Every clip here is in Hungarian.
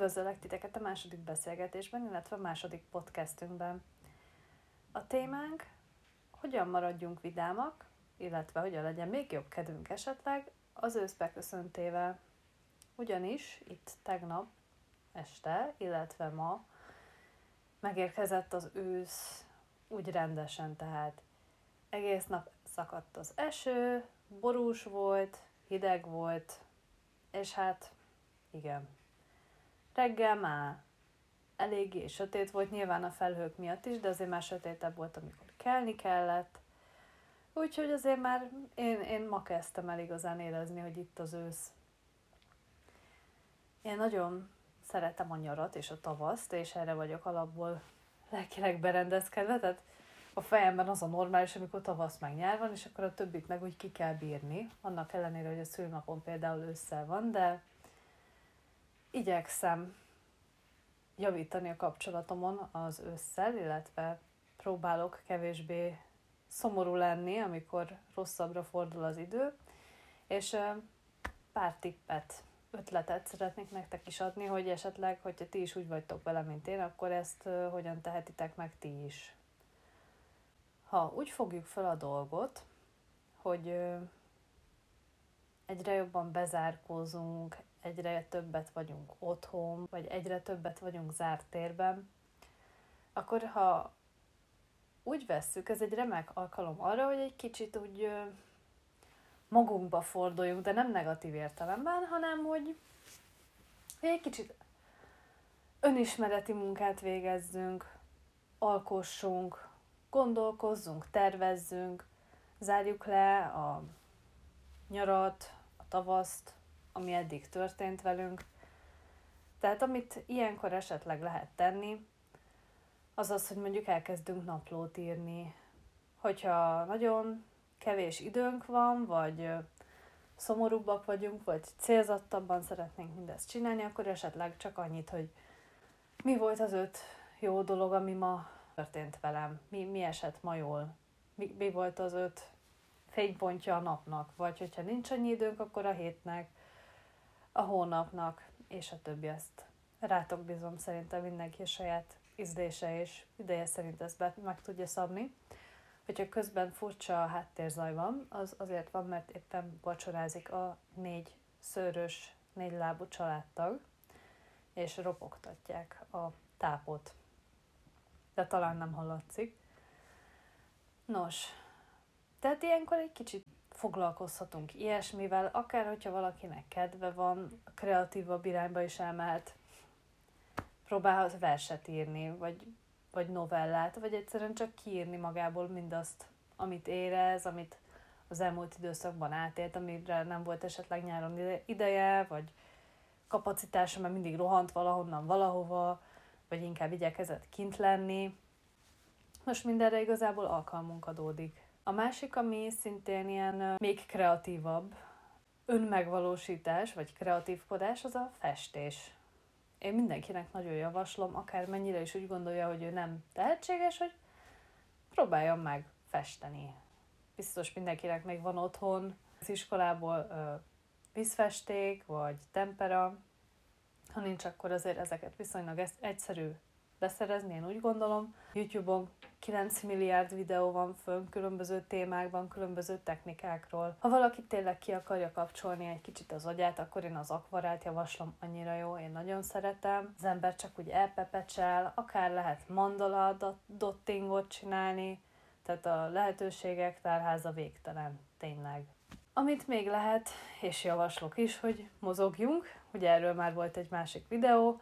Üdvözöllek titeket a második beszélgetésben, illetve a második podcastünkben. A témánk, hogyan maradjunk vidámak, illetve hogyan legyen még jobb kedvünk esetleg az ősz beköszöntével. Ugyanis itt tegnap este, illetve ma megérkezett az ősz úgy rendesen, tehát egész nap szakadt az eső, borús volt, hideg volt, és hát igen, reggel már eléggé sötét volt, nyilván a felhők miatt is, de azért már sötétebb volt, amikor kelni kellett. Úgyhogy azért már én, én ma kezdtem el igazán érezni, hogy itt az ősz. Én nagyon szeretem a nyarat és a tavaszt, és erre vagyok alapból lelkileg berendezkedve, tehát a fejemben az a normális, amikor tavasz meg nyár van, és akkor a többit meg úgy ki kell bírni, annak ellenére, hogy a szülnapon például ősszel van, de igyekszem javítani a kapcsolatomon az ősszel, illetve próbálok kevésbé szomorú lenni, amikor rosszabbra fordul az idő, és pár tippet, ötletet szeretnék nektek is adni, hogy esetleg, hogyha ti is úgy vagytok vele, mint én, akkor ezt hogyan tehetitek meg ti is. Ha úgy fogjuk fel a dolgot, hogy egyre jobban bezárkózunk, egyre többet vagyunk otthon, vagy egyre többet vagyunk zárt térben, akkor ha úgy vesszük, ez egy remek alkalom arra, hogy egy kicsit úgy magunkba forduljunk, de nem negatív értelemben, hanem hogy egy kicsit önismereti munkát végezzünk, alkossunk, gondolkozzunk, tervezzünk, zárjuk le a nyarat, a tavaszt, ami eddig történt velünk. Tehát amit ilyenkor esetleg lehet tenni, az az, hogy mondjuk elkezdünk naplót írni. Hogyha nagyon kevés időnk van, vagy szomorúbbak vagyunk, vagy célzottabban szeretnénk mindezt csinálni, akkor esetleg csak annyit, hogy mi volt az öt jó dolog, ami ma történt velem, mi, mi esett ma jól, mi, mi volt az öt fénypontja a napnak, vagy hogyha nincs annyi időnk, akkor a hétnek, a hónapnak, és a többi ezt rátok bízom szerintem mindenki a saját ízlése és ideje szerint ezt be, meg tudja szabni. Hogyha közben furcsa háttérzaj van, az azért van, mert éppen vacsorázik a négy szőrös, négy lábú családtag, és ropogtatják a tápot. De talán nem hallatszik. Nos, tehát ilyenkor egy kicsit foglalkozhatunk ilyesmivel, akár hogyha valakinek kedve van, kreatívabb irányba is elmehet, próbálhat verset írni, vagy, vagy novellát, vagy egyszerűen csak kiírni magából mindazt, amit érez, amit az elmúlt időszakban átélt, amire nem volt esetleg nyáron ideje, vagy kapacitása, mert mindig rohant valahonnan valahova, vagy inkább igyekezett kint lenni. Most mindenre igazából alkalmunk adódik. A másik, ami szintén ilyen még kreatívabb, önmegvalósítás, vagy kreatívkodás, az a festés. Én mindenkinek nagyon javaslom, akár mennyire is úgy gondolja, hogy ő nem tehetséges, hogy próbáljon meg festeni. Biztos mindenkinek még van otthon az iskolából ö, vízfesték, vagy tempera. Ha nincs, akkor azért ezeket viszonylag egyszerű beszerezni, én úgy gondolom. YouTube-on 9 milliárd videó van fönn különböző témákban, különböző technikákról. Ha valaki tényleg ki akarja kapcsolni egy kicsit az agyát, akkor én az akvarát javaslom, annyira jó, én nagyon szeretem. Az ember csak úgy elpepecsel, akár lehet mandala dottingot csinálni, tehát a lehetőségek tárháza végtelen, tényleg. Amit még lehet, és javaslok is, hogy mozogjunk, ugye erről már volt egy másik videó,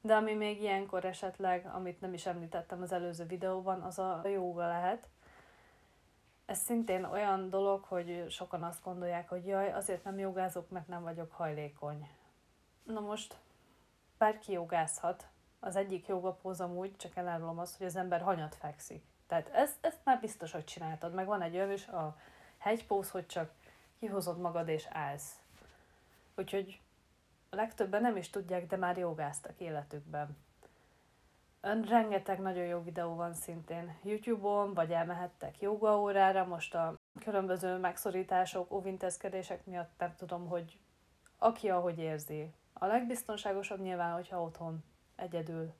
de ami még ilyenkor esetleg, amit nem is említettem az előző videóban, az a jóga lehet. Ez szintén olyan dolog, hogy sokan azt gondolják, hogy jaj, azért nem jogázok, mert nem vagyok hajlékony. Na most, bárki jogázhat. Az egyik jogapózom úgy, csak elárulom azt, hogy az ember hanyat fekszik. Tehát ezt, ezt már biztos, hogy csináltad. Meg van egy olyan is, a hegypóz, hogy csak kihozod magad és állsz. Úgyhogy a legtöbben nem is tudják, de már jogáztak életükben. Ön rengeteg nagyon jó videó van szintén YouTube-on, vagy elmehettek jogaórára, most a különböző megszorítások, óvintézkedések miatt nem tudom, hogy aki ahogy érzi, A legbiztonságosabb nyilván, hogyha otthon egyedül,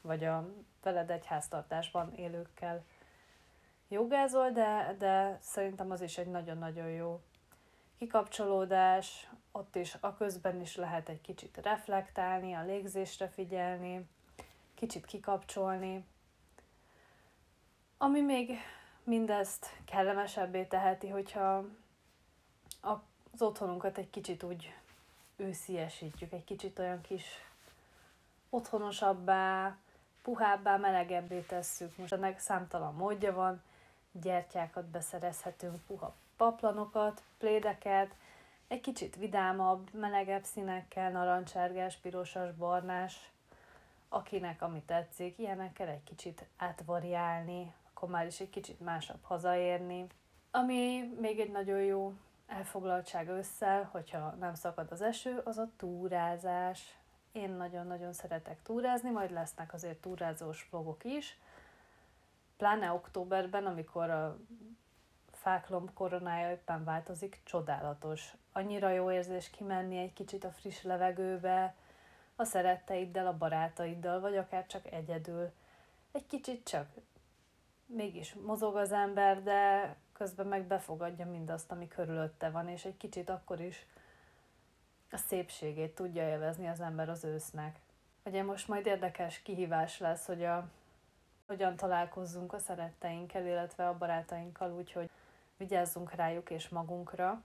vagy a veled egy háztartásban élőkkel jogázol, de, de szerintem az is egy nagyon-nagyon jó kikapcsolódás, ott is a közben is lehet egy kicsit reflektálni, a légzésre figyelni, kicsit kikapcsolni. Ami még mindezt kellemesebbé teheti, hogyha az otthonunkat egy kicsit úgy ősziesítjük, egy kicsit olyan kis otthonosabbá, puhábbá, melegebbé tesszük. Most ennek számtalan módja van, gyertyákat beszerezhetünk, puha paplanokat, plédeket, egy kicsit vidámabb, melegebb színekkel, narancsárgás, pirosas, barnás, akinek ami tetszik, ilyenekkel egy kicsit átvariálni, akkor már is egy kicsit másabb hazaérni. Ami még egy nagyon jó elfoglaltság ősszel, hogyha nem szakad az eső, az a túrázás. Én nagyon-nagyon szeretek túrázni, majd lesznek azért túrázós vlogok is. Pláne októberben, amikor a fáklom koronája éppen változik, csodálatos. Annyira jó érzés kimenni egy kicsit a friss levegőbe, a szeretteiddel, a barátaiddal, vagy akár csak egyedül. Egy kicsit csak mégis mozog az ember, de közben meg befogadja mindazt, ami körülötte van, és egy kicsit akkor is a szépségét tudja élvezni az ember az ősznek. Ugye most majd érdekes kihívás lesz, hogy a, hogyan találkozzunk a szeretteinkkel, illetve a barátainkkal, úgyhogy vigyázzunk rájuk és magunkra.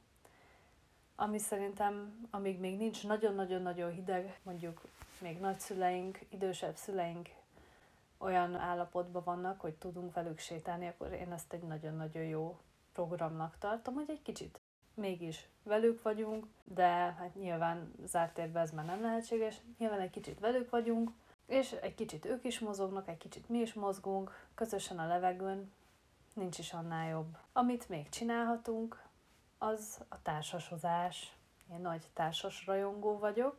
Ami szerintem, amíg még nincs nagyon-nagyon-nagyon hideg, mondjuk még nagyszüleink, idősebb szüleink olyan állapotban vannak, hogy tudunk velük sétálni, akkor én ezt egy nagyon-nagyon jó programnak tartom, hogy egy kicsit mégis velük vagyunk, de hát nyilván zárt térben ez már nem lehetséges, nyilván egy kicsit velük vagyunk, és egy kicsit ők is mozognak, egy kicsit mi is mozgunk, közösen a levegőn, nincs is annál jobb. Amit még csinálhatunk, az a társasozás. Én nagy társas rajongó vagyok,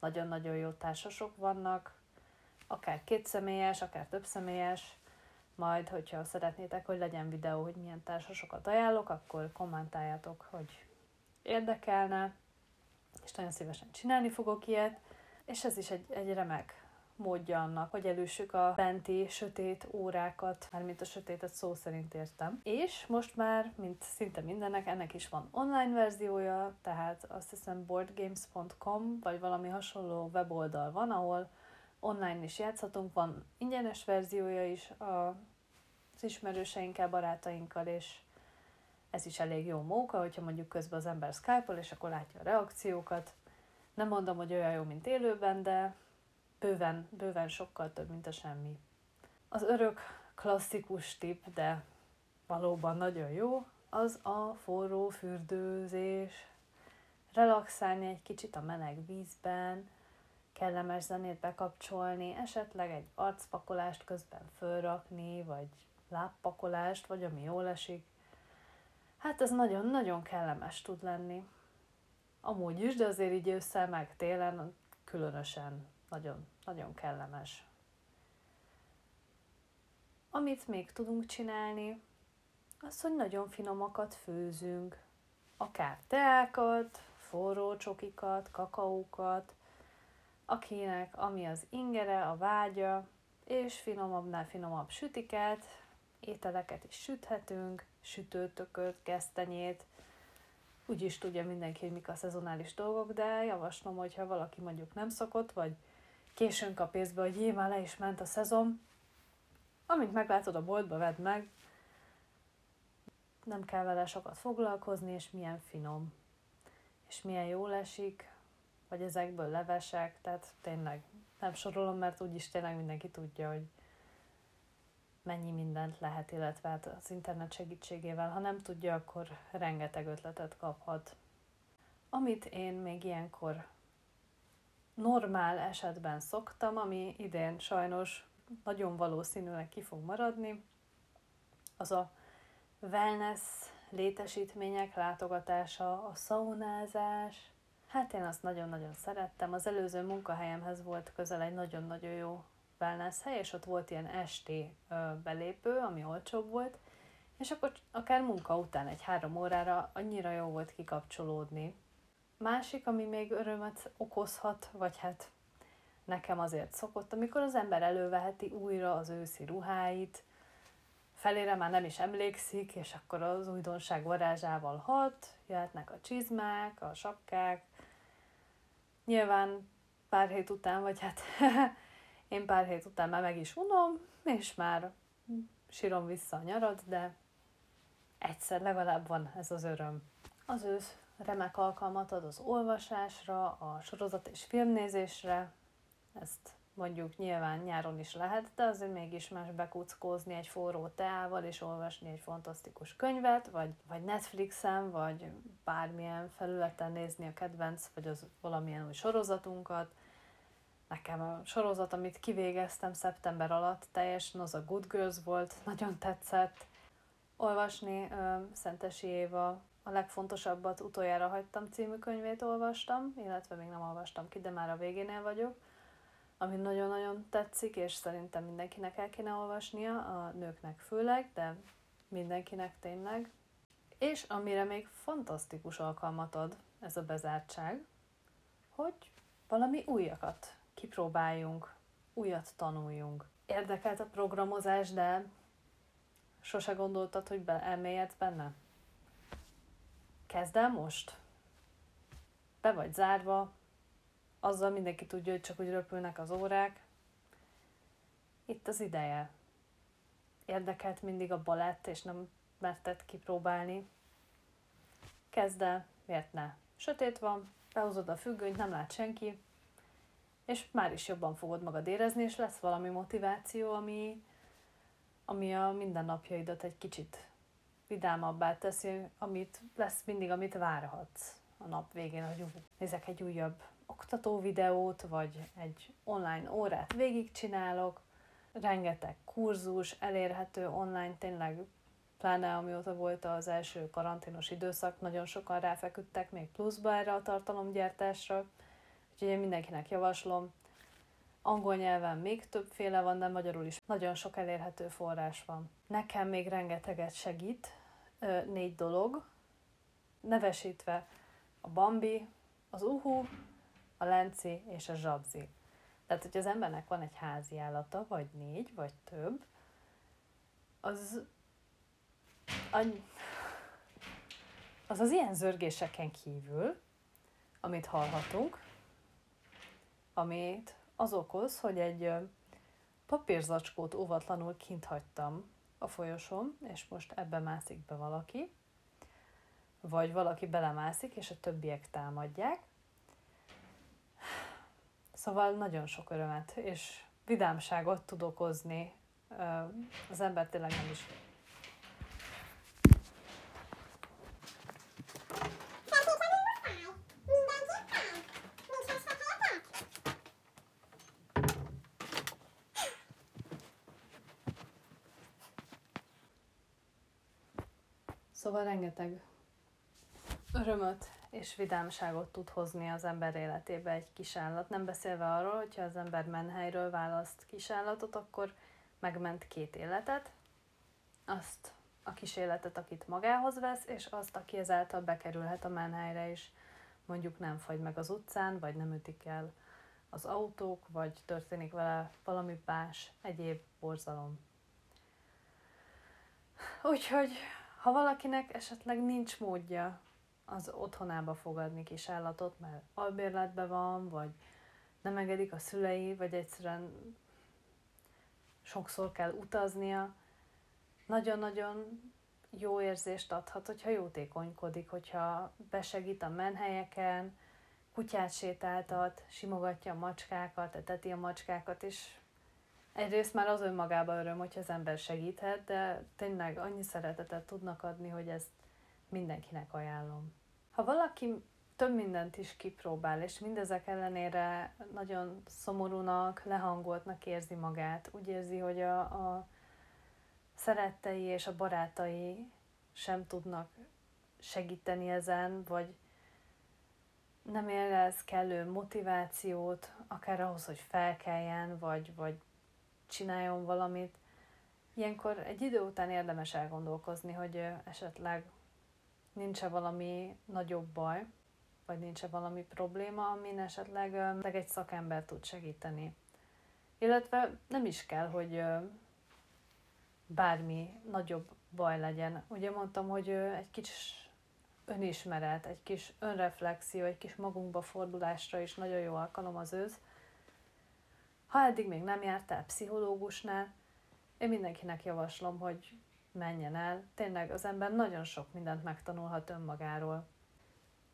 nagyon-nagyon jó társasok vannak, akár kétszemélyes, akár többszemélyes, majd, hogyha szeretnétek, hogy legyen videó, hogy milyen társasokat ajánlok, akkor kommentáljátok, hogy érdekelne, és nagyon szívesen csinálni fogok ilyet, és ez is egy, egy remek módja annak, hogy előssük a benti sötét órákat, mármint a sötétet szó szerint értem. És most már, mint szinte mindennek, ennek is van online verziója, tehát azt hiszem boardgames.com, vagy valami hasonló weboldal van, ahol online is játszhatunk, van ingyenes verziója is az ismerőseinkkel, barátainkkal, és ez is elég jó móka, hogyha mondjuk közben az ember Skype-ol, és akkor látja a reakciókat. Nem mondom, hogy olyan jó, mint élőben, de bőven, bőven sokkal több, mint a semmi. Az örök klasszikus tip, de valóban nagyon jó, az a forró fürdőzés. Relaxálni egy kicsit a meleg vízben, kellemes zenét bekapcsolni, esetleg egy arcpakolást közben fölrakni, vagy lábpakolást, vagy ami jól esik. Hát ez nagyon-nagyon kellemes tud lenni. Amúgy is, de azért így ősszel meg télen különösen nagyon, nagyon kellemes. Amit még tudunk csinálni, az, hogy nagyon finomakat főzünk. Akár teákat, forró csokikat, kakaókat, akinek ami az ingere, a vágya, és finomabbnál finomabb sütiket, ételeket is süthetünk, sütőtököt, gesztenyét, úgy is tudja mindenki, hogy mik a szezonális dolgok, de javaslom, hogyha valaki mondjuk nem szokott, vagy későn kap észbe, hogy jé, már le is ment a szezon, amint meglátod a boltba, vedd meg, nem kell vele sokat foglalkozni, és milyen finom, és milyen jól esik, vagy ezekből levesek, tehát tényleg nem sorolom, mert úgyis tényleg mindenki tudja, hogy mennyi mindent lehet, illetve hát az internet segítségével, ha nem tudja, akkor rengeteg ötletet kaphat. Amit én még ilyenkor normál esetben szoktam, ami idén sajnos nagyon valószínűleg ki fog maradni, az a wellness létesítmények látogatása, a szaunázás. Hát én azt nagyon-nagyon szerettem. Az előző munkahelyemhez volt közel egy nagyon-nagyon jó wellness hely, és ott volt ilyen esti belépő, ami olcsóbb volt, és akkor akár munka után egy három órára annyira jó volt kikapcsolódni, másik, ami még örömet okozhat, vagy hát nekem azért szokott, amikor az ember előveheti újra az őszi ruháit, felére már nem is emlékszik, és akkor az újdonság varázsával hat, jöhetnek a csizmák, a sapkák. Nyilván pár hét után, vagy hát én pár hét után már meg is unom, és már sírom vissza a nyarat, de egyszer legalább van ez az öröm. Az ősz remek alkalmat ad az olvasásra, a sorozat és filmnézésre, ezt mondjuk nyilván nyáron is lehet, de azért mégis más bekuckózni egy forró teával és olvasni egy fantasztikus könyvet, vagy, vagy Netflixen, vagy bármilyen felületen nézni a kedvenc, vagy az valamilyen új sorozatunkat. Nekem a sorozat, amit kivégeztem szeptember alatt, teljesen az a Good Girls volt, nagyon tetszett. Olvasni Szentesi Éva a legfontosabbat utoljára hagytam című könyvét olvastam, illetve még nem olvastam ki, de már a végénél vagyok ami nagyon-nagyon tetszik, és szerintem mindenkinek el kéne olvasnia, a nőknek főleg, de mindenkinek tényleg. És amire még fantasztikus alkalmat ad ez a bezártság, hogy valami újakat kipróbáljunk, újat tanuljunk. Érdekelt a programozás, de sose gondoltad, hogy be, elmélyedsz benne? Kezd el most? Be vagy zárva, azzal mindenki tudja, hogy csak úgy röpülnek az órák. Itt az ideje. Érdekelt mindig a balett, és nem merted kipróbálni. Kezd el, miért ne? Sötét van, behozod a függönyt, nem lát senki, és már is jobban fogod magad érezni, és lesz valami motiváció, ami, ami a mindennapjaidat egy kicsit vidámabbá teszi, amit lesz mindig, amit várhatsz a nap végén, hogy nézek egy újabb oktató videót, vagy egy online órát végigcsinálok, rengeteg kurzus elérhető online, tényleg pláne amióta volt az első karanténos időszak, nagyon sokan ráfeküdtek még pluszba erre a tartalomgyártásra, úgyhogy én mindenkinek javaslom. Angol nyelven még többféle van, de magyarul is nagyon sok elérhető forrás van. Nekem még rengeteget segít négy dolog, nevesítve a Bambi, az Uhu, a lenci és a zsabzi. Tehát, hogy az embernek van egy házi állata, vagy négy, vagy több, az az az ilyen zörgéseken kívül, amit hallhatunk, amit az okoz, hogy egy papírzacskót óvatlanul kint hagytam a folyosón, és most ebbe mászik be valaki, vagy valaki belemászik, és a többiek támadják, Szóval nagyon sok örömet és vidámságot tud okozni. Az ember tényleg nem is Szóval rengeteg örömöt és vidámságot tud hozni az ember életébe egy kisállat. Nem beszélve arról, hogyha az ember menhelyről választ kisállatot, akkor megment két életet, azt a kis életet, akit magához vesz, és azt, aki ezáltal bekerülhet a menhelyre is, mondjuk nem fagy meg az utcán, vagy nem ütik el az autók, vagy történik vele valami más egyéb borzalom. Úgyhogy, ha valakinek esetleg nincs módja az otthonába fogadni kis állatot, mert albérletben van, vagy nem engedik a szülei, vagy egyszerűen sokszor kell utaznia. Nagyon-nagyon jó érzést adhat, hogyha jótékonykodik, hogyha besegít a menhelyeken, kutyát sétáltat, simogatja a macskákat, eteti a macskákat, és egyrészt már az önmagában öröm, hogyha az ember segíthet, de tényleg annyi szeretetet tudnak adni, hogy ezt mindenkinek ajánlom. Ha valaki több mindent is kipróbál, és mindezek ellenére nagyon szomorúnak, lehangoltnak érzi magát, úgy érzi, hogy a, a szerettei és a barátai sem tudnak segíteni ezen, vagy nem érez kellő motivációt, akár ahhoz, hogy felkeljen, vagy, vagy csináljon valamit. Ilyenkor egy idő után érdemes elgondolkozni, hogy esetleg nincs-e valami nagyobb baj, vagy nincs-e valami probléma, amin esetleg egy szakember tud segíteni. Illetve nem is kell, hogy bármi nagyobb baj legyen. Ugye mondtam, hogy egy kis önismeret, egy kis önreflexió, egy kis magunkba fordulásra is nagyon jó alkalom az ősz. Ha eddig még nem jártál pszichológusnál, én mindenkinek javaslom, hogy menjen el. Tényleg az ember nagyon sok mindent megtanulhat önmagáról.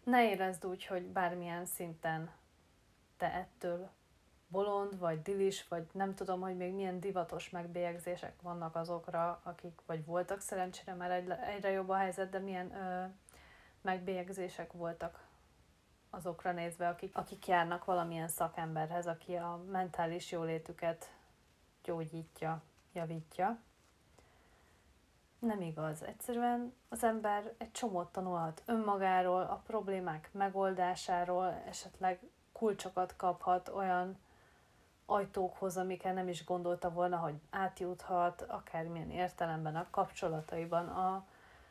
Ne érezd úgy, hogy bármilyen szinten te ettől bolond, vagy dilis, vagy nem tudom, hogy még milyen divatos megbélyegzések vannak azokra, akik, vagy voltak szerencsére, mert egyre jobb a helyzet, de milyen ö, megbélyegzések voltak azokra nézve, akik, akik járnak valamilyen szakemberhez, aki a mentális jólétüket gyógyítja, javítja. Nem igaz. Egyszerűen az ember egy csomót tanulhat önmagáról, a problémák megoldásáról, esetleg kulcsokat kaphat olyan ajtókhoz, amikkel nem is gondolta volna, hogy átjuthat, akármilyen értelemben a kapcsolataiban, a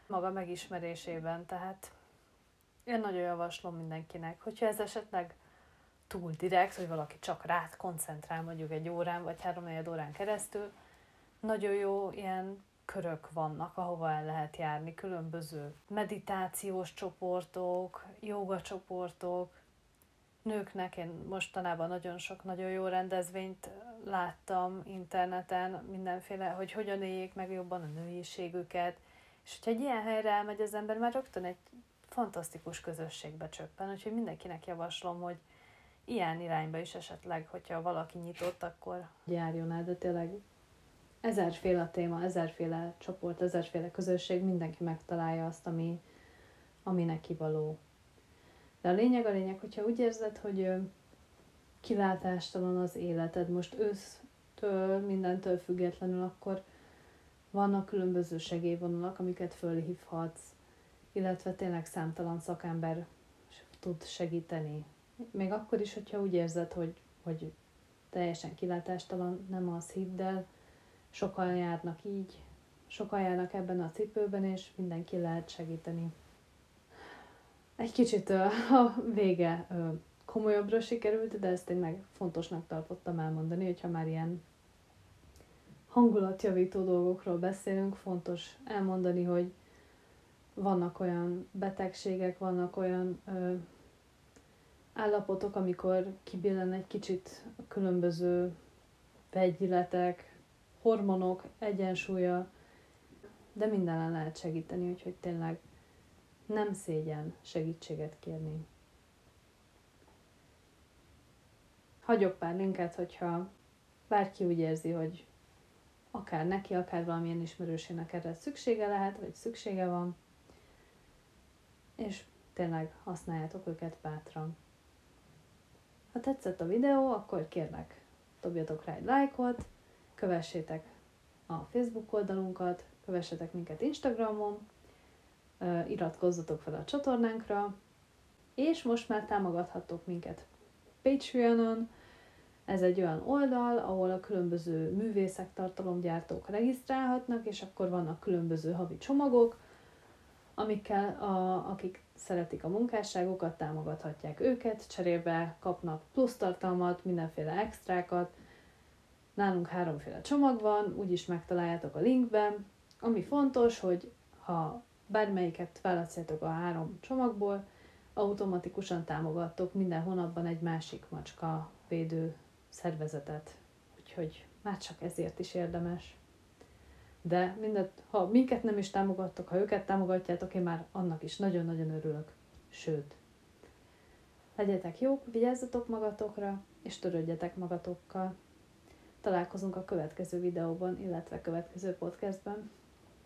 maga megismerésében. Tehát én nagyon javaslom mindenkinek, hogyha ez esetleg túl direkt, hogy valaki csak rád koncentrál mondjuk egy órán vagy három órán keresztül, nagyon jó ilyen körök vannak, ahova el lehet járni, különböző meditációs csoportok, joga csoportok, nőknek én mostanában nagyon sok nagyon jó rendezvényt láttam interneten, mindenféle, hogy hogyan éljék meg jobban a nőiségüket, és hogyha egy ilyen helyre elmegy az ember, már rögtön egy fantasztikus közösségbe csöppen, úgyhogy mindenkinek javaslom, hogy ilyen irányba is esetleg, hogyha valaki nyitott, akkor járjon el, de tényleg ezerféle téma, ezerféle csoport, ezerféle közösség, mindenki megtalálja azt, ami, ami neki való. De a lényeg a lényeg, hogyha úgy érzed, hogy kilátástalan az életed, most ősztől, mindentől függetlenül, akkor vannak különböző segélyvonalak, amiket fölhívhatsz, illetve tényleg számtalan szakember tud segíteni. Még akkor is, hogyha úgy érzed, hogy, hogy teljesen kilátástalan, nem az hidd el, sokan járnak így, sokan járnak ebben a cipőben, és mindenki lehet segíteni. Egy kicsit a vége komolyabbra sikerült, de ezt én meg fontosnak tartottam elmondani, hogyha már ilyen hangulatjavító dolgokról beszélünk, fontos elmondani, hogy vannak olyan betegségek, vannak olyan ö, állapotok, amikor kibillen egy kicsit a különböző vegyületek, hormonok egyensúlya, de mindenen lehet segíteni, úgyhogy tényleg nem szégyen segítséget kérni. Hagyok pár linket, hogyha bárki úgy érzi, hogy akár neki, akár valamilyen ismerősének erre szüksége lehet, vagy szüksége van, és tényleg használjátok őket bátran. Ha tetszett a videó, akkor kérlek, dobjatok rá egy lájkot, kövessétek a Facebook oldalunkat, kövessetek minket Instagramon, iratkozzatok fel a csatornánkra, és most már támogathattok minket Patreonon, ez egy olyan oldal, ahol a különböző művészek, tartalomgyártók regisztrálhatnak, és akkor vannak különböző havi csomagok, amikkel a, akik szeretik a munkásságokat, támogathatják őket, cserébe kapnak plusz tartalmat, mindenféle extrákat. Nálunk háromféle csomag van, úgyis megtaláljátok a linkben. Ami fontos, hogy ha bármelyiket választjátok a három csomagból, automatikusan támogattok minden hónapban egy másik macska védő szervezetet. Úgyhogy már csak ezért is érdemes. De mindet, ha minket nem is támogattok, ha őket támogatjátok, én már annak is nagyon-nagyon örülök. Sőt, legyetek jók, vigyázzatok magatokra, és törődjetek magatokkal. Találkozunk a következő videóban, illetve következő podcastban.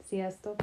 Sziasztok!